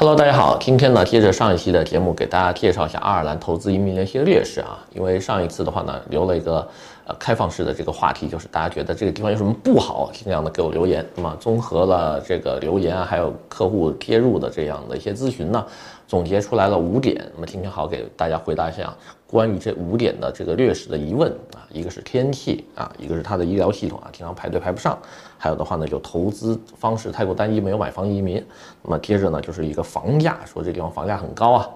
Hello，大家好，今天呢，接着上一期的节目，给大家介绍一下爱尔兰投资移民的一些劣势啊。因为上一次的话呢，留了一个呃开放式的这个话题，就是大家觉得这个地方有什么不好，尽量的给我留言。那么综合了这个留言啊，还有客户贴入的这样的一些咨询呢，总结出来了五点。那么今天好给大家回答一下关于这五点的这个劣势的疑问啊，一个是天气啊，一个是它的医疗系统啊，经常排队排不上。还有的话呢，就投资方式太过单一，没有买房移民。那么接着呢，就是一个房价，说这地方房价很高啊。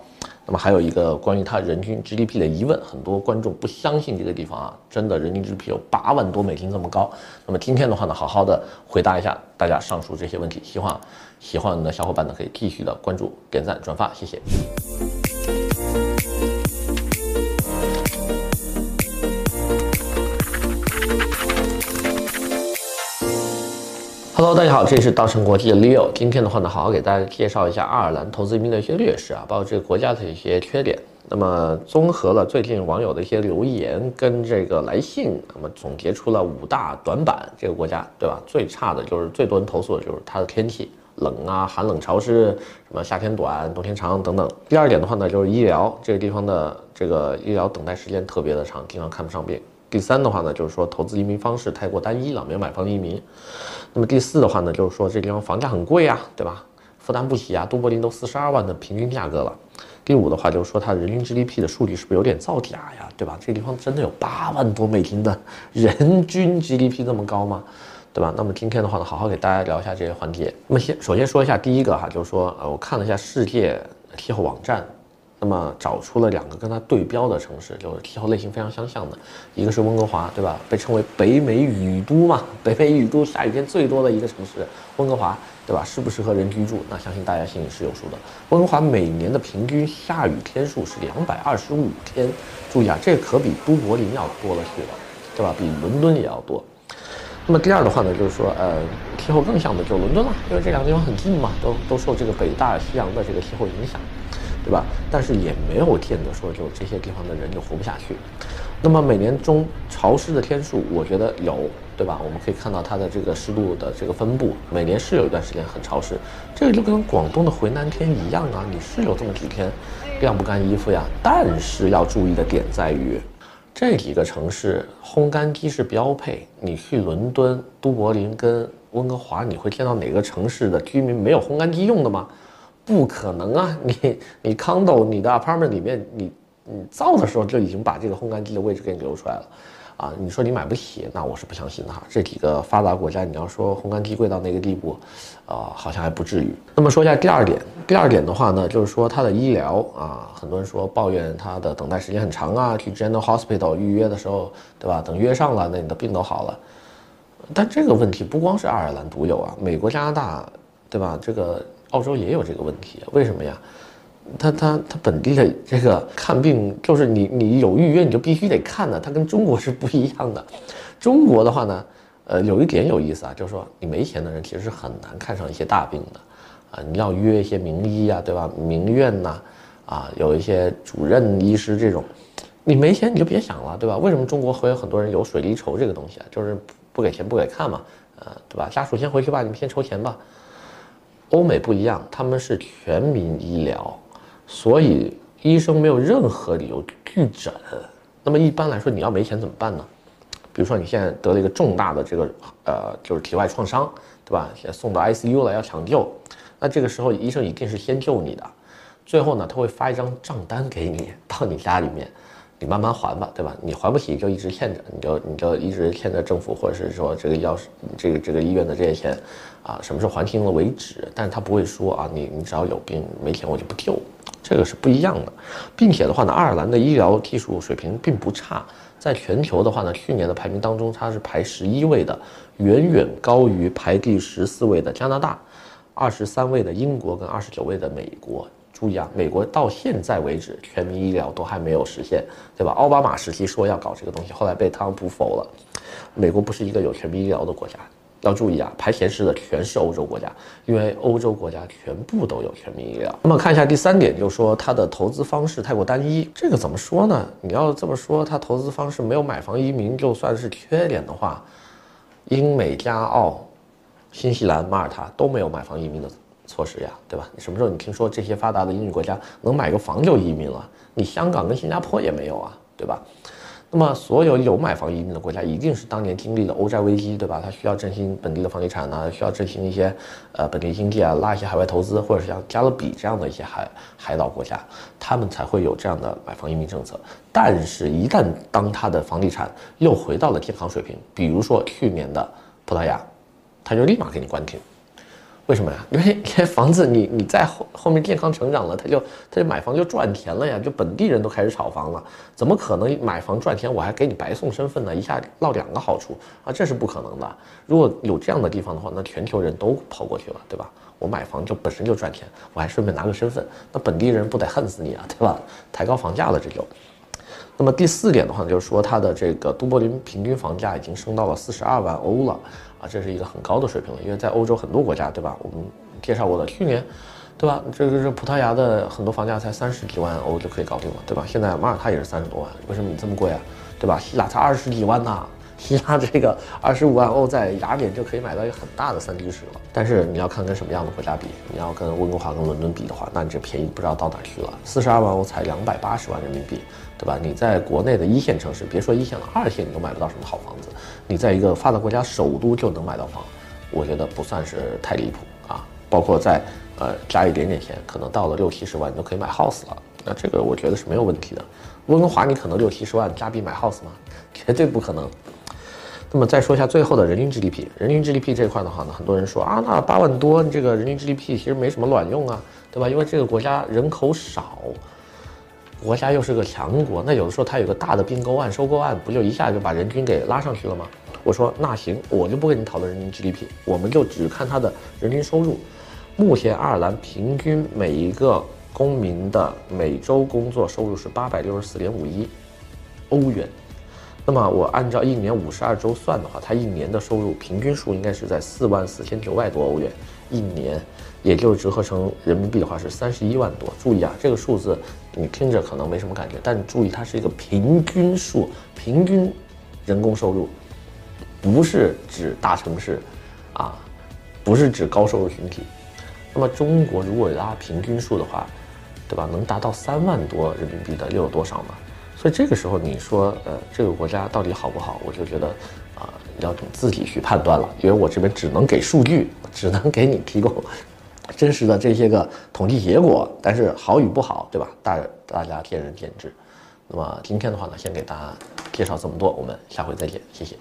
那么还有一个关于它人均 GDP 的疑问，很多观众不相信这个地方啊，真的人均 GDP 有八万多美金这么高。那么今天的话呢，好好的回答一下大家上述这些问题。希望喜欢的小伙伴呢，可以继续的关注、点赞、转发，谢谢。Hello，大家好，这里是稻城国际的 Leo。今天的话呢，好好给大家介绍一下爱尔兰投资移民的一些劣势啊，包括这个国家的一些缺点。那么综合了最近网友的一些留言跟这个来信，那么总结出了五大短板。这个国家对吧？最差的就是最多人投诉的就是它的天气冷啊，寒冷潮湿，什么夏天短，冬天长等等。第二点的话呢，就是医疗，这个地方的这个医疗等待时间特别的长，经常看不上病。第三的话呢，就是说投资移民方式太过单一了，没有买房移民。那么第四的话呢，就是说这地方房价很贵啊，对吧？负担不起啊，都柏林都四十二万的平均价格了。第五的话就是说它人均 GDP 的数据是不是有点造假呀，对吧？这地方真的有八万多美金的人均 GDP 这么高吗？对吧？那么今天的话呢，好好给大家聊一下这些环节。那么先首先说一下第一个哈，就是说呃，我看了一下世界气候网站。那么找出了两个跟它对标的城市，就是气候类型非常相像的，一个是温哥华，对吧？被称为北美雨都嘛，北美雨都下雨天最多的一个城市，温哥华，对吧？适不适合人居住？那相信大家心里是有数的。温哥华每年的平均下雨天数是两百二十五天，注意啊，这可比都柏林要多了去了，对吧？比伦敦也要多。那么第二的话呢，就是说，呃，气候更像的就是伦敦了，因为这两个地方很近嘛，都都受这个北大西洋的这个气候影响。对吧？但是也没有见得说就这些地方的人就活不下去。那么每年中潮湿的天数，我觉得有，对吧？我们可以看到它的这个湿度的这个分布，每年是有一段时间很潮湿。这个就跟广东的回南天一样啊，你是有这么几天晾不干衣服呀。但是要注意的点在于，这几个城市烘干机是标配。你去伦敦、都柏林跟温哥华，你会见到哪个城市的居民没有烘干机用的吗？不可能啊！你你 condo 你的 apartment 里面，你你造的时候就已经把这个烘干机的位置给你留出来了，啊，你说你买不起，那我是不相信的哈。这几个发达国家，你要说烘干机贵到那个地步，啊，好像还不至于。那么说一下第二点，第二点的话呢，就是说它的医疗啊，很多人说抱怨它的等待时间很长啊，去 General Hospital 预约的时候，对吧？等约上了，那你的病都好了。但这个问题不光是爱尔兰独有啊，美国、加拿大，对吧？这个。澳洲也有这个问题，为什么呀？他他他本地的这个看病，就是你你有预约你就必须得看的，它跟中国是不一样的。中国的话呢，呃，有一点有意思啊，就是说你没钱的人其实是很难看上一些大病的，啊，你要约一些名医啊，对吧？名院呐，啊，有一些主任医师这种，你没钱你就别想了，对吧？为什么中国会有很多人有水滴筹这个东西啊？就是不给钱不给看嘛，呃，对吧？家属先回去吧，你们先筹钱吧。欧美不一样，他们是全民医疗，所以医生没有任何理由拒诊。那么一般来说，你要没钱怎么办呢？比如说你现在得了一个重大的这个呃，就是体外创伤，对吧？现在送到 ICU 了，要抢救，那这个时候医生一定是先救你的，最后呢，他会发一张账单给你到你家里面。你慢慢还吧，对吧？你还不起就一直欠着，你就你就一直欠着政府或者是说这个药这个这个医院的这些钱，啊，什么时候还清了为止。但是他不会说啊，你你只要有病没钱我就不救，这个是不一样的。并且的话呢，爱尔兰的医疗技术水平并不差，在全球的话呢，去年的排名当中它是排十一位的，远远高于排第十四位的加拿大，二十三位的英国跟二十九位的美国。注意啊，美国到现在为止全民医疗都还没有实现，对吧？奥巴马时期说要搞这个东西，后来被特朗普否了。美国不是一个有全民医疗的国家，要注意啊，排前十的全是欧洲国家，因为欧洲国家全部都有全民医疗。那么看一下第三点，就是说它的投资方式太过单一，这个怎么说呢？你要这么说，它投资方式没有买房移民就算是缺点的话，英美加澳、新西兰、马耳他都没有买房移民的措施呀，对吧？你什么时候你听说这些发达的英语国家能买个房就移民了？你香港跟新加坡也没有啊，对吧？那么所有有买房移民的国家，一定是当年经历了欧债危机，对吧？它需要振兴本地的房地产呢，需要振兴一些呃本地经济啊，拉一些海外投资，或者是像加勒比这样的一些海海岛国家，他们才会有这样的买房移民政策。但是，一旦当它的房地产又回到了健康水平，比如说去年的葡萄牙，它就立马给你关停。为什么呀？因为因为房子你你在后后面健康成长了，他就他就买房就赚钱了呀，就本地人都开始炒房了，怎么可能买房赚钱我还给你白送身份呢？一下落两个好处啊，这是不可能的。如果有这样的地方的话，那全球人都跑过去了，对吧？我买房就本身就赚钱，我还顺便拿个身份，那本地人不得恨死你啊，对吧？抬高房价了这就。那么第四点的话呢，就是说它的这个都柏林平均房价已经升到了四十二万欧了。啊，这是一个很高的水平了，因为在欧洲很多国家，对吧？我们介绍过的，去年，对吧？这个是葡萄牙的很多房价才三十几万欧就可以搞定了，对吧？现在马耳他也是三十多万，为什么你这么贵啊？对吧？希腊才二十几万呐，希腊这个二十五万欧在雅典就可以买到一个很大的三居室了。但是你要看跟什么样的国家比，你要跟温哥华跟伦敦比的话，那你这便宜不知道到哪去了，四十二万欧才两百八十万人民币。对吧？你在国内的一线城市，别说一线了，二线你都买不到什么好房子。你在一个发达国家首都就能买到房，我觉得不算是太离谱啊。包括在呃加一点点钱，可能到了六七十万，你都可以买 house 了。那这个我觉得是没有问题的。温哥华你可能六七十万加币买 house 吗？绝对不可能。那么再说一下最后的人均 GDP，人均 GDP 这块的话呢，很多人说啊，那八万多，这个人均 GDP 其实没什么卵用啊，对吧？因为这个国家人口少。国家又是个强国，那有的时候它有个大的并购案、收购案，不就一下就把人均给拉上去了吗？我说那行，我就不跟你讨论人均 GDP，我们就只看它的人均收入。目前爱尔兰平均每一个公民的每周工作收入是八百六十四点五一欧元。那么我按照一年五十二周算的话，它一年的收入平均数应该是在四万四千九百多欧元一年。也就是折合成人民币的话是三十一万多。注意啊，这个数字你听着可能没什么感觉，但注意它是一个平均数，平均人工收入，不是指大城市，啊，不是指高收入群体。那么中国如果拉平均数的话，对吧？能达到三万多人民币的又有多少呢？所以这个时候你说，呃，这个国家到底好不好？我就觉得啊，要你自己去判断了，因为我这边只能给数据，只能给你提供。真实的这些个统计结果，但是好与不好，对吧？大大家见仁见智。那么今天的话呢，先给大家介绍这么多，我们下回再见，谢谢。